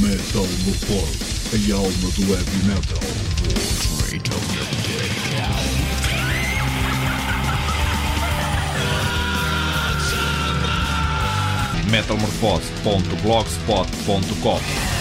Metal no corpo, a alma do heavy metal. Os Rei metalmorfose.blogspot.com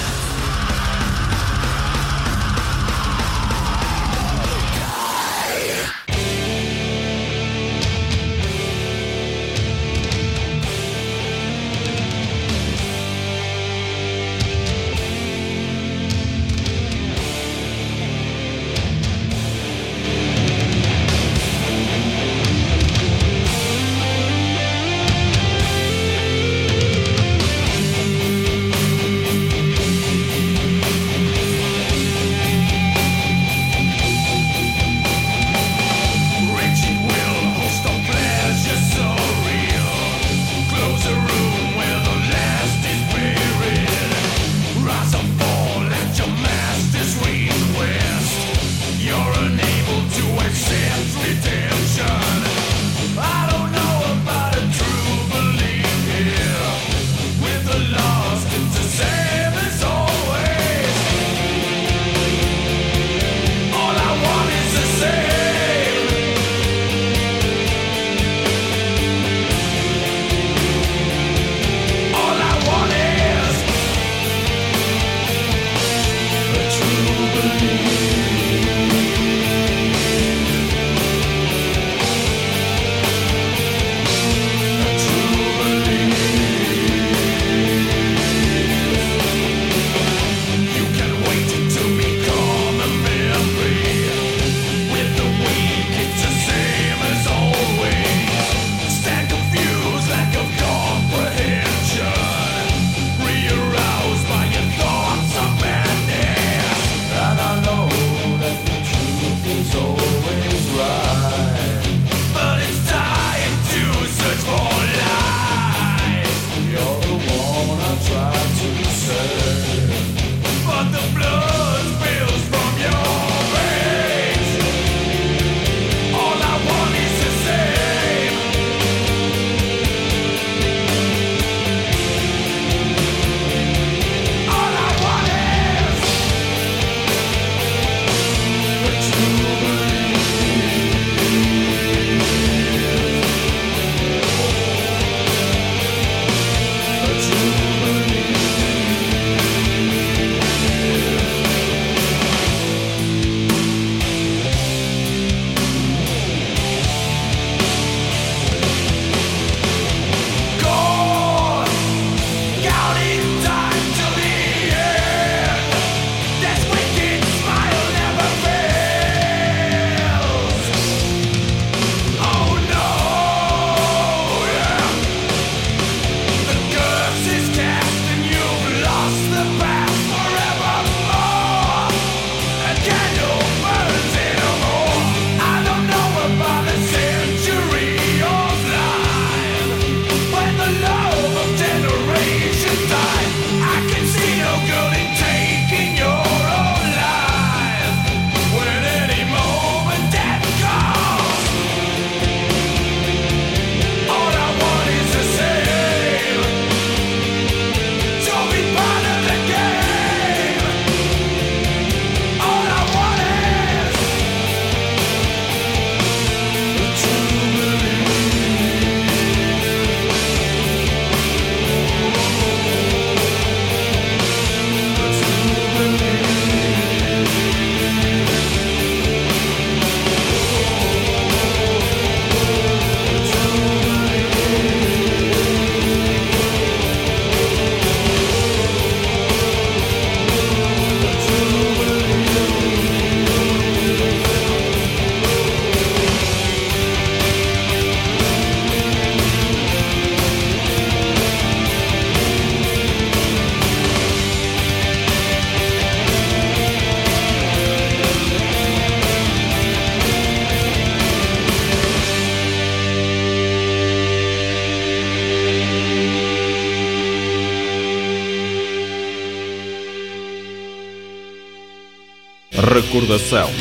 cell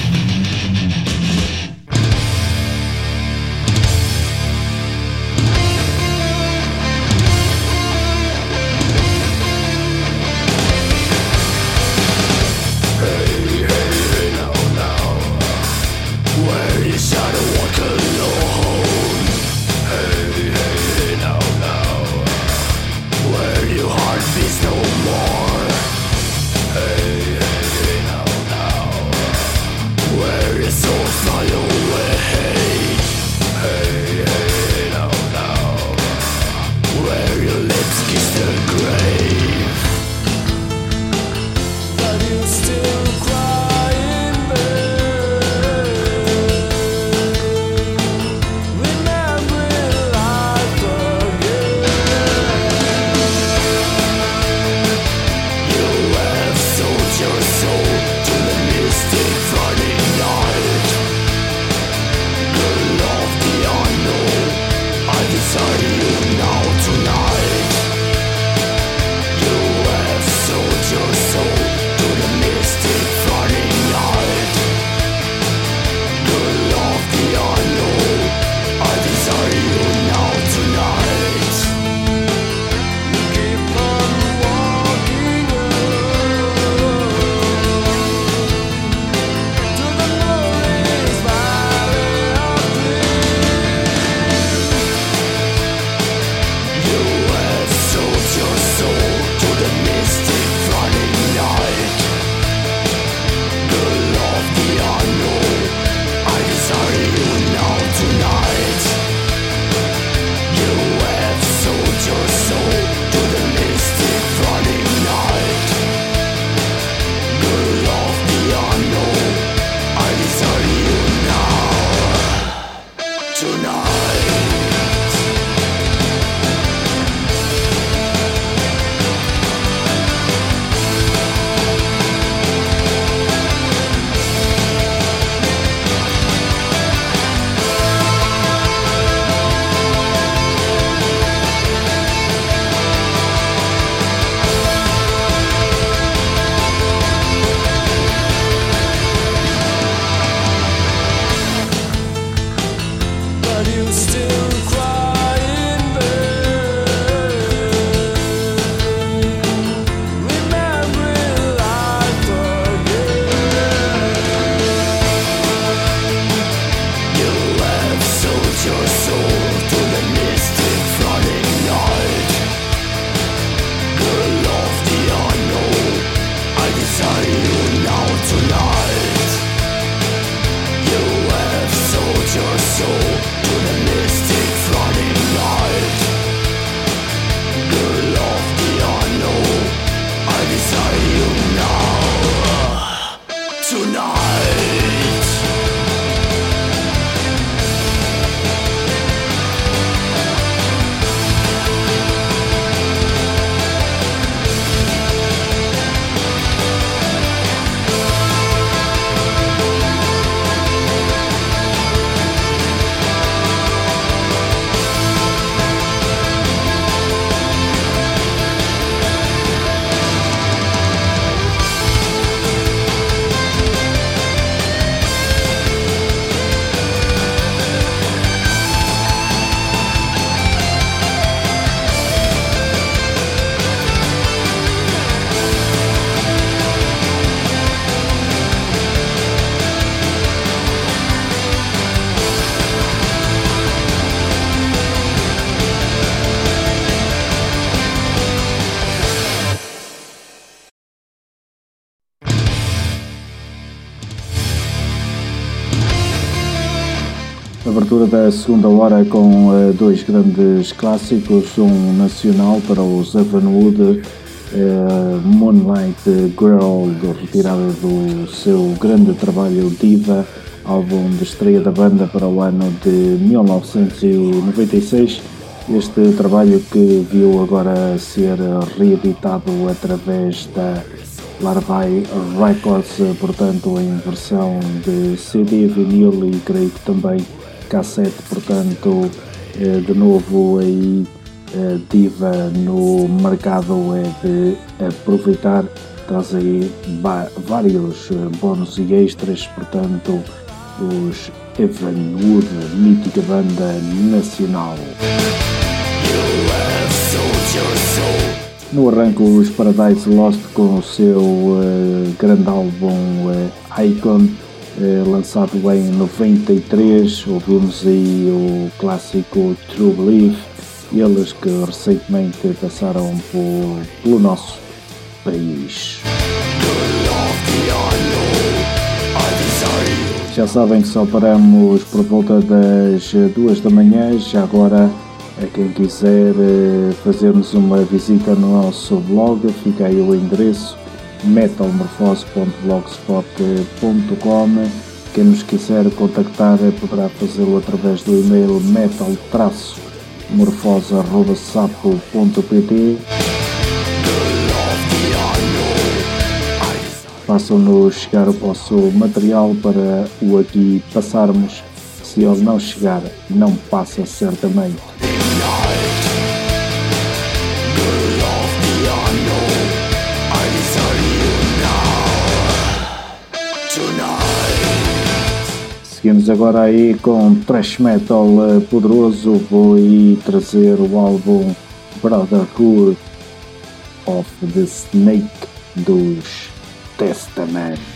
abertura da segunda hora com uh, dois grandes clássicos, um nacional para os Evanwood, uh, Moonlight Girl, retirada do seu grande trabalho Diva, álbum de estreia da banda para o ano de 1996. Este trabalho que viu agora ser reeditado através da Larvae Records, portanto em versão de CD, vinil e creio que também cassete, portanto eh, de novo aí eh, Diva no mercado é de aproveitar, traz aí vários eh, bónus e extras, portanto os Evan mítica banda nacional. No arranco, os Paradise Lost com o seu uh, grande álbum uh, Icon, lançado em 93. Ouvimos aí o clássico True Belief, eles que recentemente passaram por, pelo nosso país. Já sabem que só paramos por volta das duas da manhã, já agora a quem quiser eh, fazer-nos uma visita no nosso blog, fica aí o endereço metalmorfose.blogspot.com Quem nos quiser contactar eh, poderá fazê-lo através do e-mail metal-morfose.sapo.pt Façam-nos chegar o vosso material para o aqui passarmos. Se ele não chegar, não passa certamente. Seguimos agora aí com thrash metal eh, poderoso. Vou aí trazer o álbum Brotherhood of the Snake dos Testament.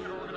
York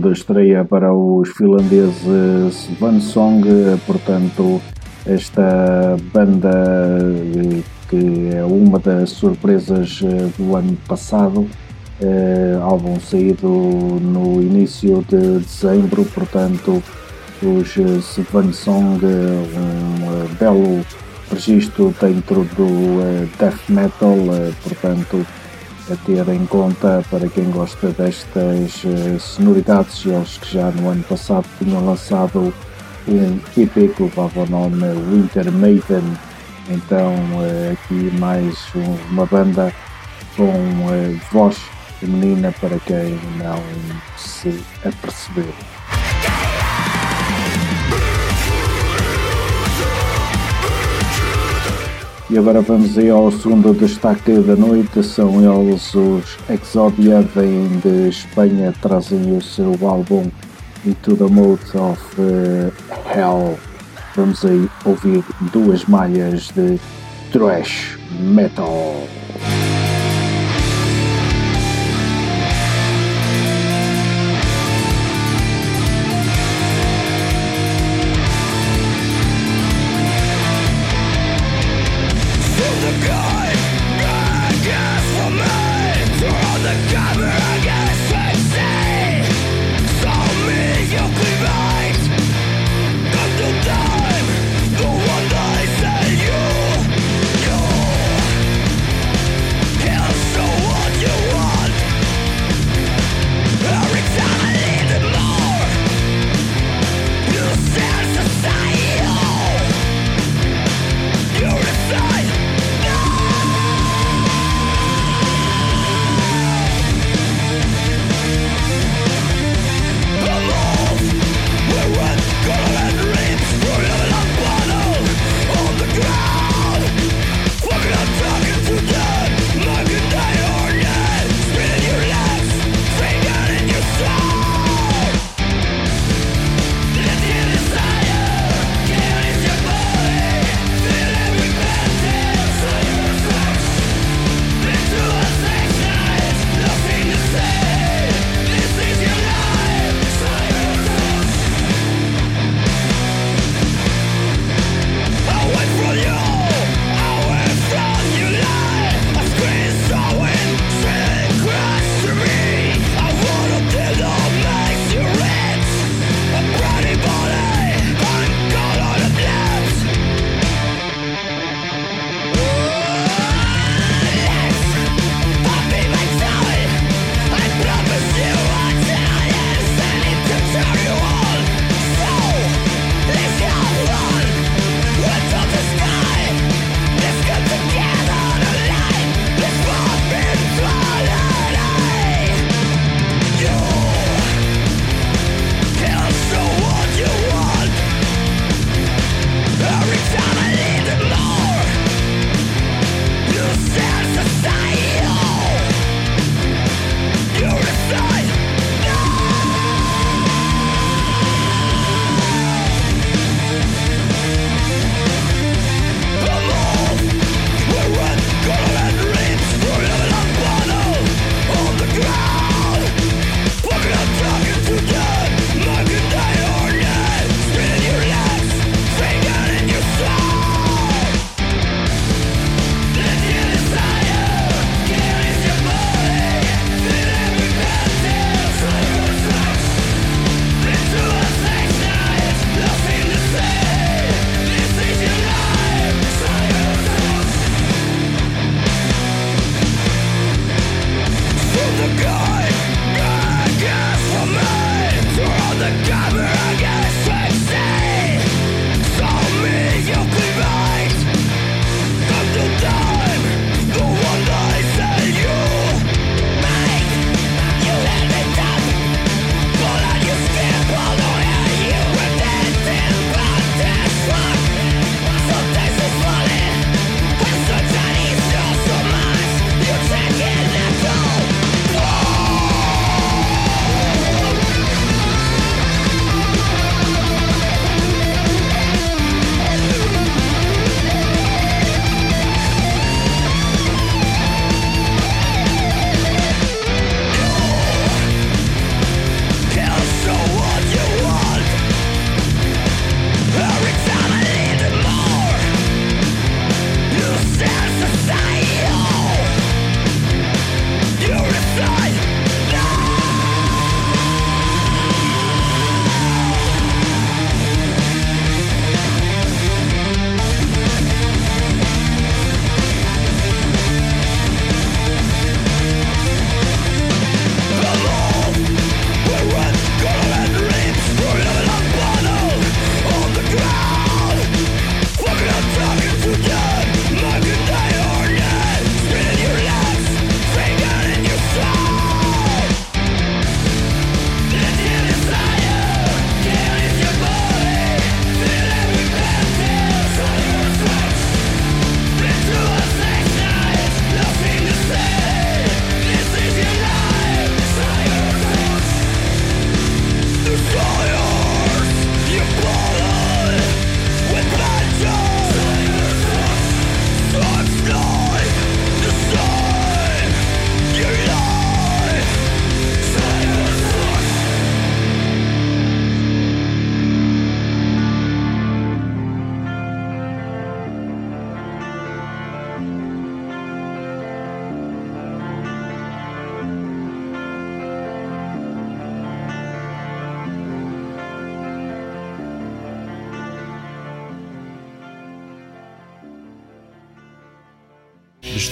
de estreia para os finlandeses Van Song, portanto, esta banda eh, que é uma das surpresas eh, do ano passado, eh, álbum saído no início de dezembro, portanto, os Van Song, um belo registro dentro do death metal, portanto, a ter em conta para quem gosta destas uh, sonoridades, eles que já no ano passado tinham lançado um EP que levava o nome Winter Maiden, então uh, aqui mais um, uma banda com uh, voz feminina para quem não se apercebeu. E agora vamos aí ao segundo destaque da noite, são eles os Exodia, vêm de Espanha, trazem o seu álbum Into the Mode of uh, Hell. Vamos aí ouvir duas malhas de thrash metal.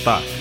Destaque.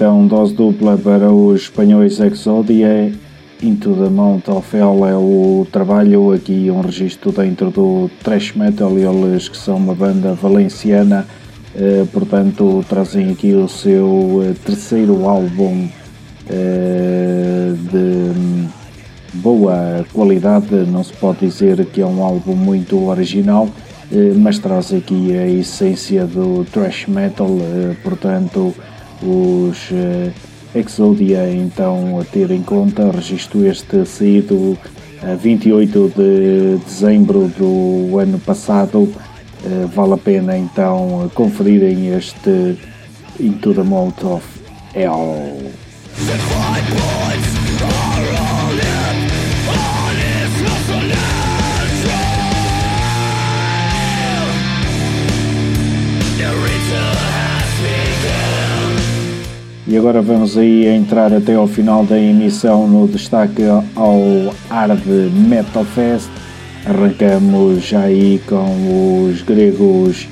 Então dose dupla para os espanhóis Exodia. Into the Mount of Hell é o trabalho, aqui um registro dentro do thrash metal, eles que são uma banda valenciana, eh, portanto trazem aqui o seu eh, terceiro álbum eh, de boa qualidade, não se pode dizer que é um álbum muito original, eh, mas traz aqui a essência do thrash metal, eh, portanto os uh, Exodia então a ter em conta, registro este saído a 28 de dezembro do ano passado, uh, vale a pena então conferirem este Into the Mouth of Hell. Agora vamos aí entrar até ao final da emissão no destaque ao Hard Metal Fest. Arrancamos já aí com os gregos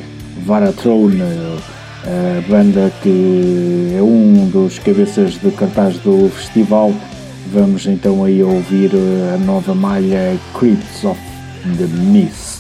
Varathrone, a banda que é um dos cabeças de cartaz do festival. Vamos então aí ouvir a nova malha Crypts of the Mist.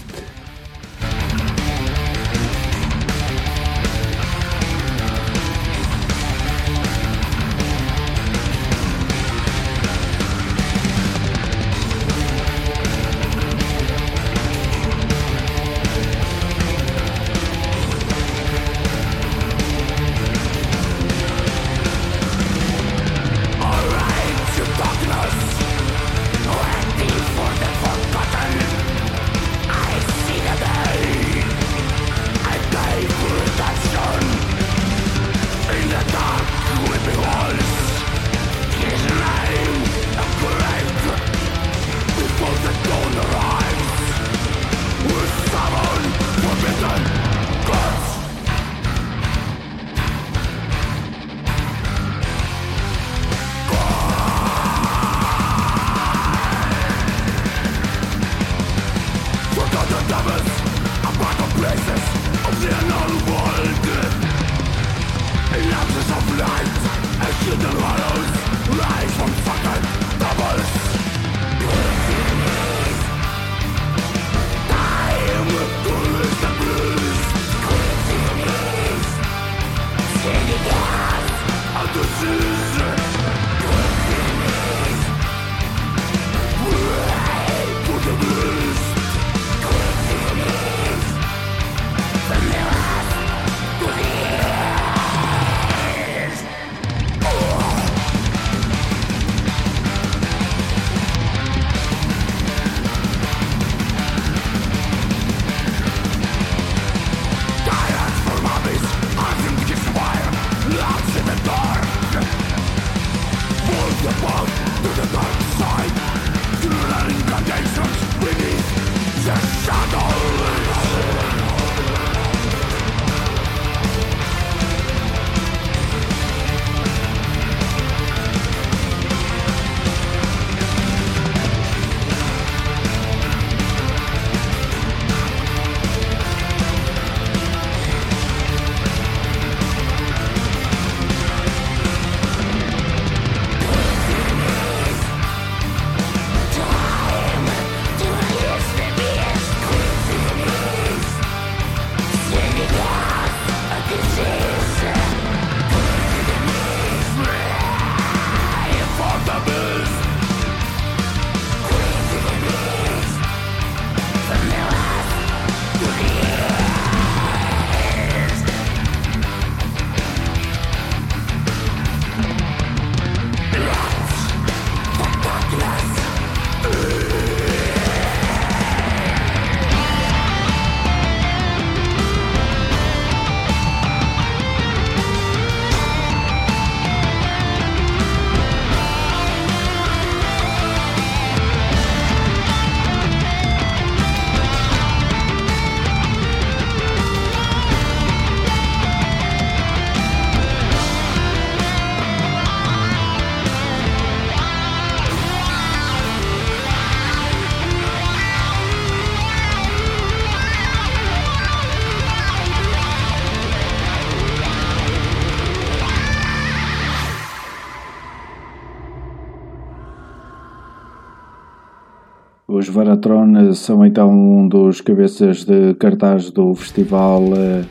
Varatron são então um dos cabeças de cartaz do festival eh,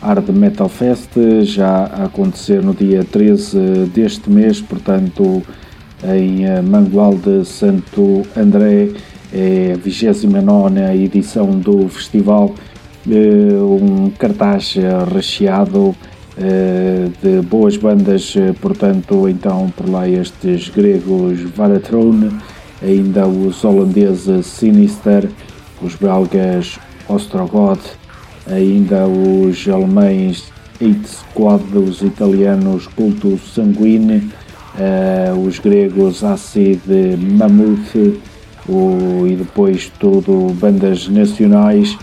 Hard Metal Fest, já a acontecer no dia 13 deste mês, portanto em eh, Mangual de Santo André, é a 29 edição do festival, eh, um cartaz recheado de boas bandas, portanto então por lá estes gregos Varatron, ainda os holandeses Sinister, os belgas Ostrogoth, ainda os alemães Eight Squad, os italianos Culto Sanguine, uh, os gregos Acid Mammoth, o, e depois tudo bandas nacionais,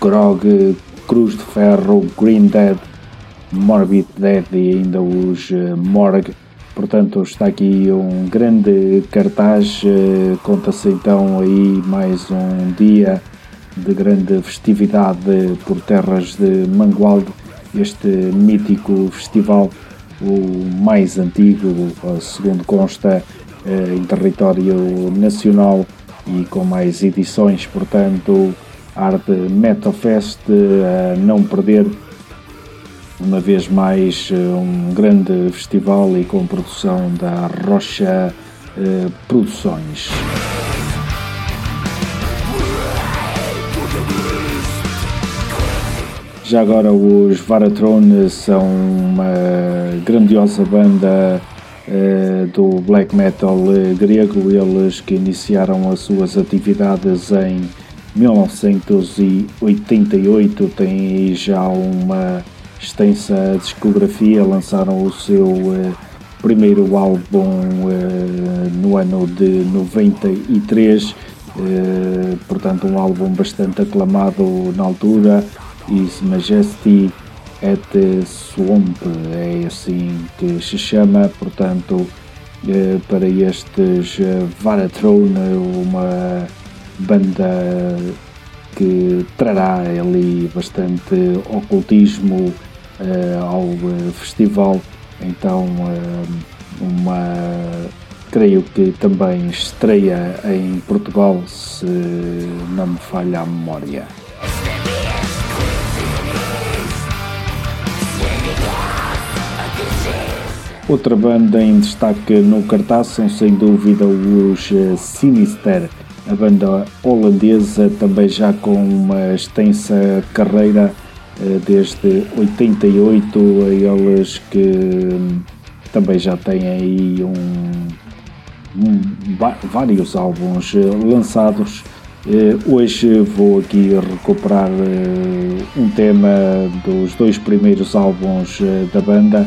Grog, Cruz de Ferro, Green Dead, Morbid Dead e ainda os uh, Morgue. Portanto, está aqui um grande cartaz. Uh, Conta-se então aí mais um dia de grande festividade por terras de Mangualde. Este mítico festival, o mais antigo, segundo consta, em território nacional e com mais edições, portanto, Art Metal Fest a não perder uma vez mais um grande festival e com produção da Rocha eh, Produções. Já agora os Varatron são uma grandiosa banda eh, do black metal eh, grego, eles que iniciaram as suas atividades em 1988, têm já uma extensa discografia, lançaram o seu uh, primeiro álbum uh, no ano de 93, uh, portanto um álbum bastante aclamado na altura, His Majesty at Swamp, é assim que se chama, portanto para estes Varathrone, uma banda que trará ali bastante ocultismo ao uh, festival. Então, uh, uma creio que também estreia em Portugal, se não me falha a memória. Outra banda em destaque no cartaz são sem dúvida os Sinister a banda holandesa também já com uma extensa carreira eh, desde 88, eles que também já têm aí um, um vários álbuns eh, lançados. Eh, hoje vou aqui recuperar um tema dos dois primeiros álbuns da banda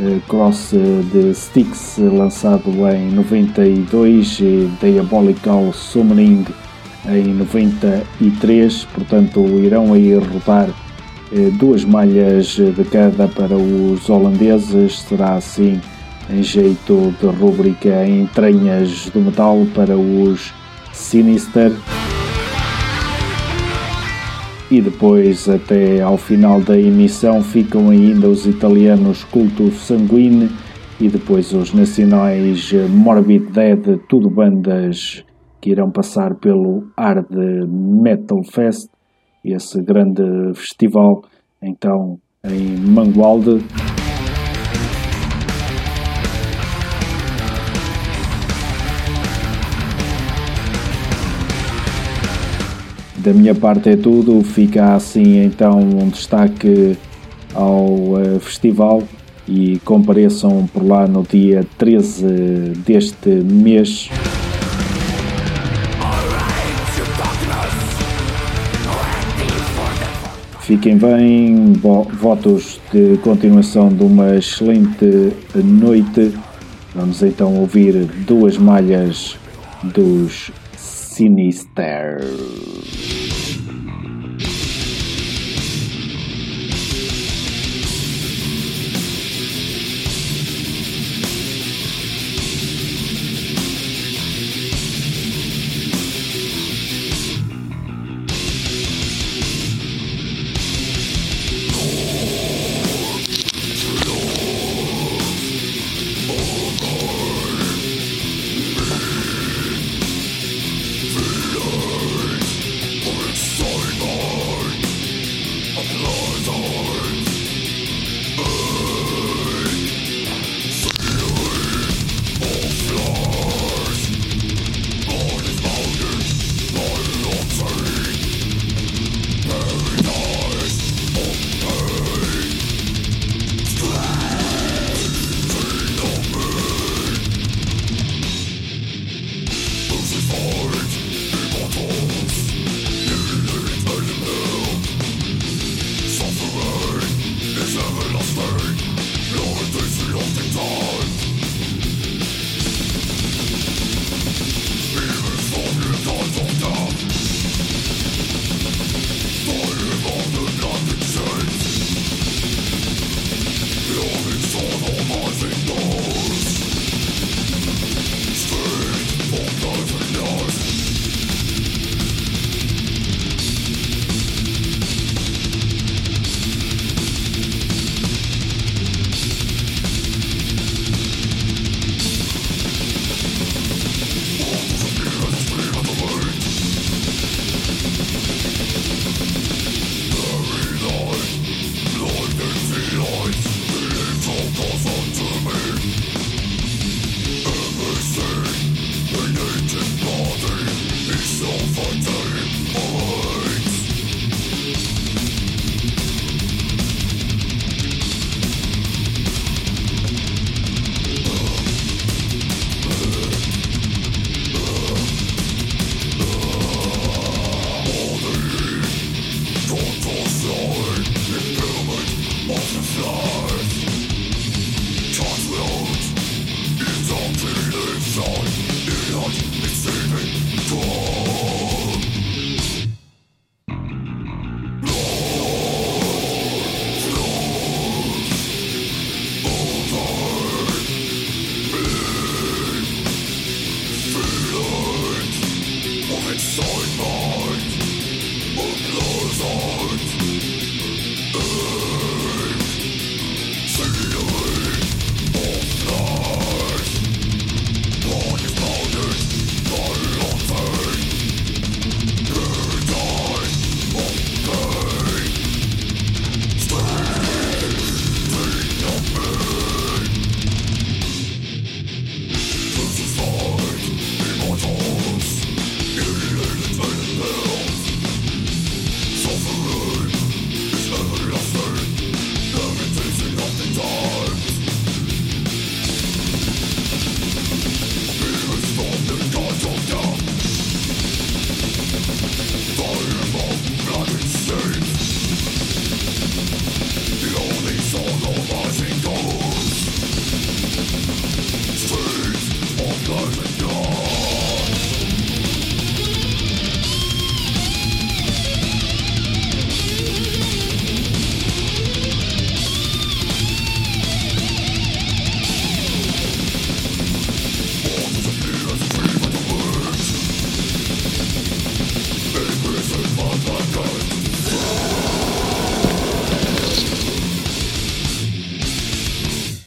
eh, Cross the Sticks, lançado em 92, e Diabolical Summoning em 93, portanto irão aí rodar eh, duas malhas de cada para os holandeses, será assim em jeito de rúbrica entranhas do metal para os Sinister. E depois até ao final da emissão ficam ainda os italianos Culto Sanguine e depois os nacionais Morbid Dead, tudo bandas que irão passar pelo Hard Metal Fest, esse grande festival então em Mangualde. Da minha parte é tudo, fica assim então um destaque ao uh, festival e compareçam por lá no dia 13 deste mês. Fiquem bem, votos de continuação de uma excelente noite. Vamos então ouvir duas malhas dos Sinister.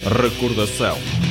Recordação.